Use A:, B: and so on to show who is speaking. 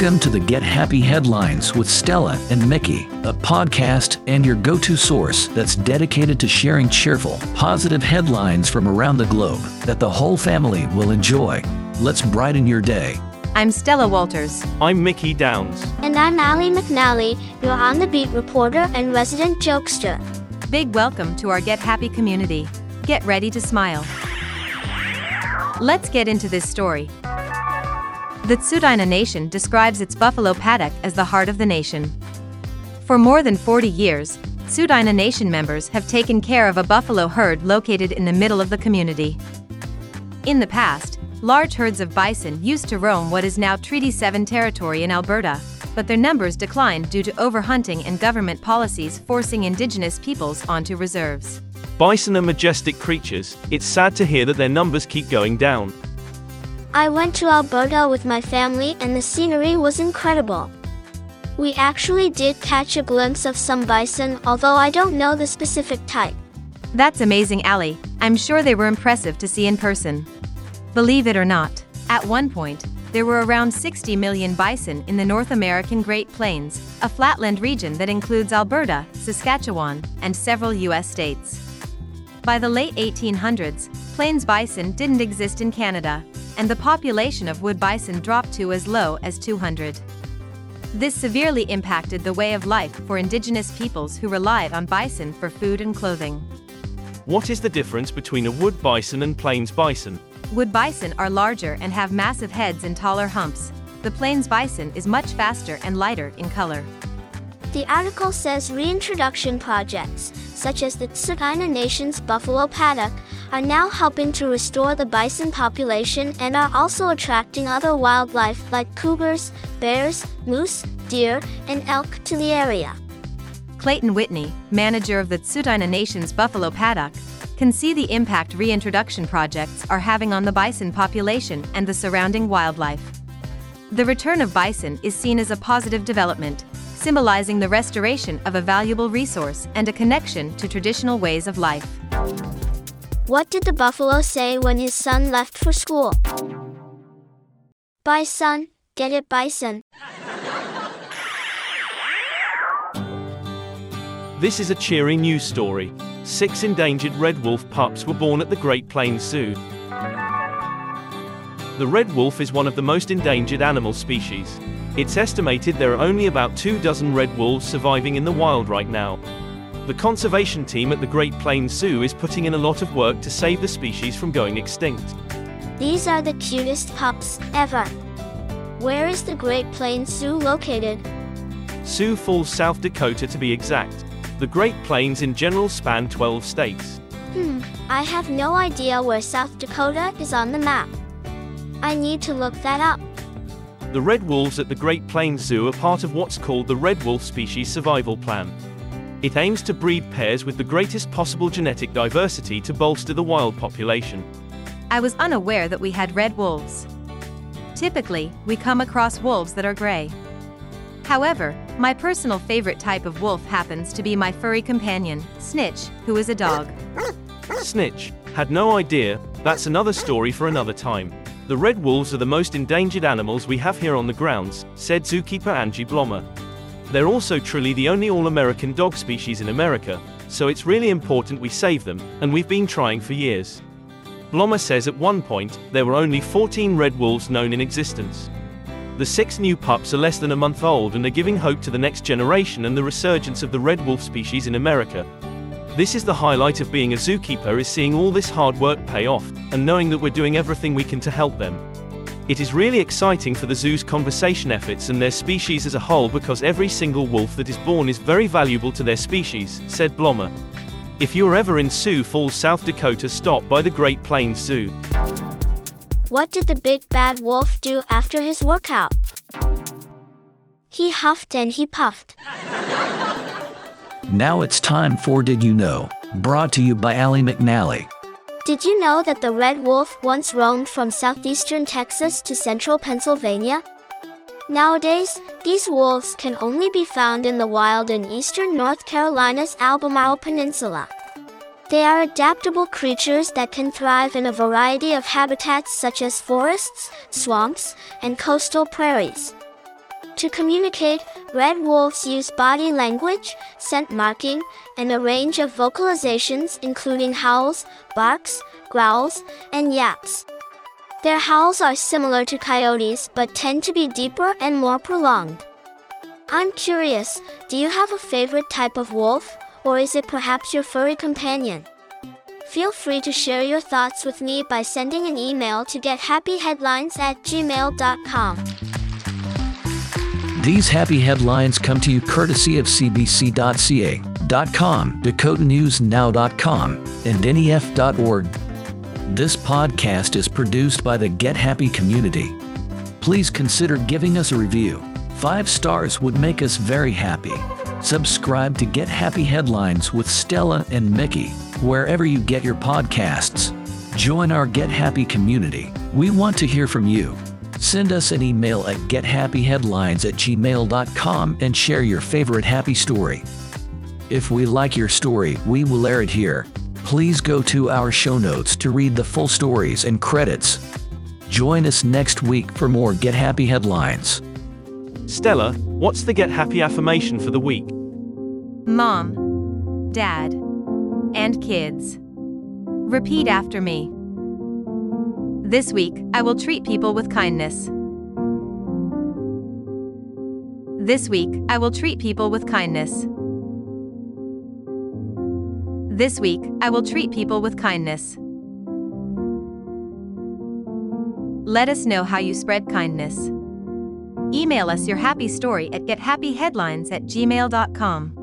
A: Welcome to the Get Happy Headlines with Stella and Mickey, a podcast and your go to source that's dedicated to sharing cheerful, positive headlines from around the globe that the whole family will enjoy. Let's brighten your day.
B: I'm Stella Walters.
C: I'm Mickey Downs.
D: And I'm Allie McNally, your on the beat reporter and resident jokester.
B: Big welcome to our Get Happy community. Get ready to smile. Let's get into this story. The Tsuut'ina Nation describes its buffalo paddock as the heart of the nation. For more than 40 years, Tsuut'ina Nation members have taken care of a buffalo herd located in the middle of the community. In the past, large herds of bison used to roam what is now Treaty 7 territory in Alberta, but their numbers declined due to overhunting and government policies forcing indigenous peoples onto reserves.
C: Bison are majestic creatures, it's sad to hear that their numbers keep going down.
D: I went to Alberta with my family and the scenery was incredible. We actually did catch a glimpse of some bison, although I don't know the specific type.
B: That's amazing, Allie. I'm sure they were impressive to see in person. Believe it or not, at one point, there were around 60 million bison in the North American Great Plains, a flatland region that includes Alberta, Saskatchewan, and several U.S. states. By the late 1800s, plains bison didn't exist in Canada, and the population of wood bison dropped to as low as 200. This severely impacted the way of life for indigenous peoples who relied on bison for food and clothing.
C: What is the difference between a wood bison and plains bison?
B: Wood bison are larger and have massive heads and taller humps. The plains bison is much faster and lighter in color.
D: The article says reintroduction projects, such as the Tsuut'ina Nation's buffalo paddock, are now helping to restore the bison population and are also attracting other wildlife like cougars, bears, moose, deer, and elk to the area.
B: Clayton Whitney, manager of the Tsuut'ina Nation's buffalo paddock, can see the impact reintroduction projects are having on the bison population and the surrounding wildlife. The return of bison is seen as a positive development, symbolizing the restoration of a valuable resource and a connection to traditional ways of life.
D: What did the buffalo say when his son left for school? Bye, son. Get it, bison.
C: This is a cheering news story. Six endangered red wolf pups were born at the Great Plains Zoo. The red wolf is one of the most endangered animal species. It's estimated there are only about two dozen red wolves surviving in the wild right now. The conservation team at the Great Plains Zoo is putting in a lot of work to save the species from going extinct.
D: These are the cutest pups ever. Where is the Great Plains Zoo located?
C: Sioux Falls, South Dakota to be exact. The Great Plains in general span 12 states.
D: Hmm, I have no idea where South Dakota is on the map. I need to look that up.
C: The red wolves at the Great Plains Zoo are part of what's called the Red Wolf Species Survival Plan. It aims to breed pairs with the greatest possible genetic diversity to bolster the wild population.
B: I was unaware that we had red wolves. Typically, we come across wolves that are gray. However, my personal favorite type of wolf happens to be my furry companion, Snitch, who is a dog.
C: Snitch, had no idea, that's another story for another time. The red wolves are the most endangered animals we have here on the grounds, said zookeeper Angie Blomer. They're also truly the only all American dog species in America, so it's really important we save them, and we've been trying for years. Blommer says at one point, there were only 14 red wolves known in existence. The six new pups are less than a month old and are giving hope to the next generation and the resurgence of the red wolf species in America. This is the highlight of being a zookeeper is seeing all this hard work pay off, and knowing that we're doing everything we can to help them. It is really exciting for the zoo's conservation efforts and their species as a whole because every single wolf that is born is very valuable to their species, said Blomer. If you're ever in Sioux Falls, South Dakota, stop by the Great Plains Zoo.
D: What did the big bad wolf do after his workout? He huffed and he puffed.
A: Now it's time for Did You Know? Brought to you by Allie McNally.
D: Did you know that the red wolf once roamed from southeastern Texas to central Pennsylvania? Nowadays, these wolves can only be found in the wild in eastern North Carolina's Albemarle Peninsula. They are adaptable creatures that can thrive in a variety of habitats such as forests, swamps, and coastal prairies. To communicate, red wolves use body language, scent marking, and a range of vocalizations including howls, barks, growls, and yaps. Their howls are similar to coyotes but tend to be deeper and more prolonged. I'm curious, do you have a favorite type of wolf, or is it perhaps your furry companion? Feel free to share your thoughts with me by sending an email to gethappyheadlines at gmail.com.
A: These happy headlines come to you courtesy of cbc.ca, .com, dakotanewsnow.com, and nef.org. This podcast is produced by the Get Happy community. Please consider giving us a review. Five stars would make us very happy. Subscribe to Get Happy Headlines with Stella and Mickey, wherever you get your podcasts. Join our Get Happy community. We want to hear from you. Send us an email at gethappyheadlines at gmail.com and share your favorite happy story. If we like your story, we will air it here. Please go to our show notes to read the full stories and credits. Join us next week for more Get Happy headlines.
C: Stella, what's the Get Happy affirmation for the week?
B: Mom, Dad, and kids. Repeat after me. This week, I will treat people with kindness. This week, I will treat people with kindness. This week, I will treat people with kindness. Let us know how you spread kindness. Email us your happy story at gethappyheadlines at gmail.com.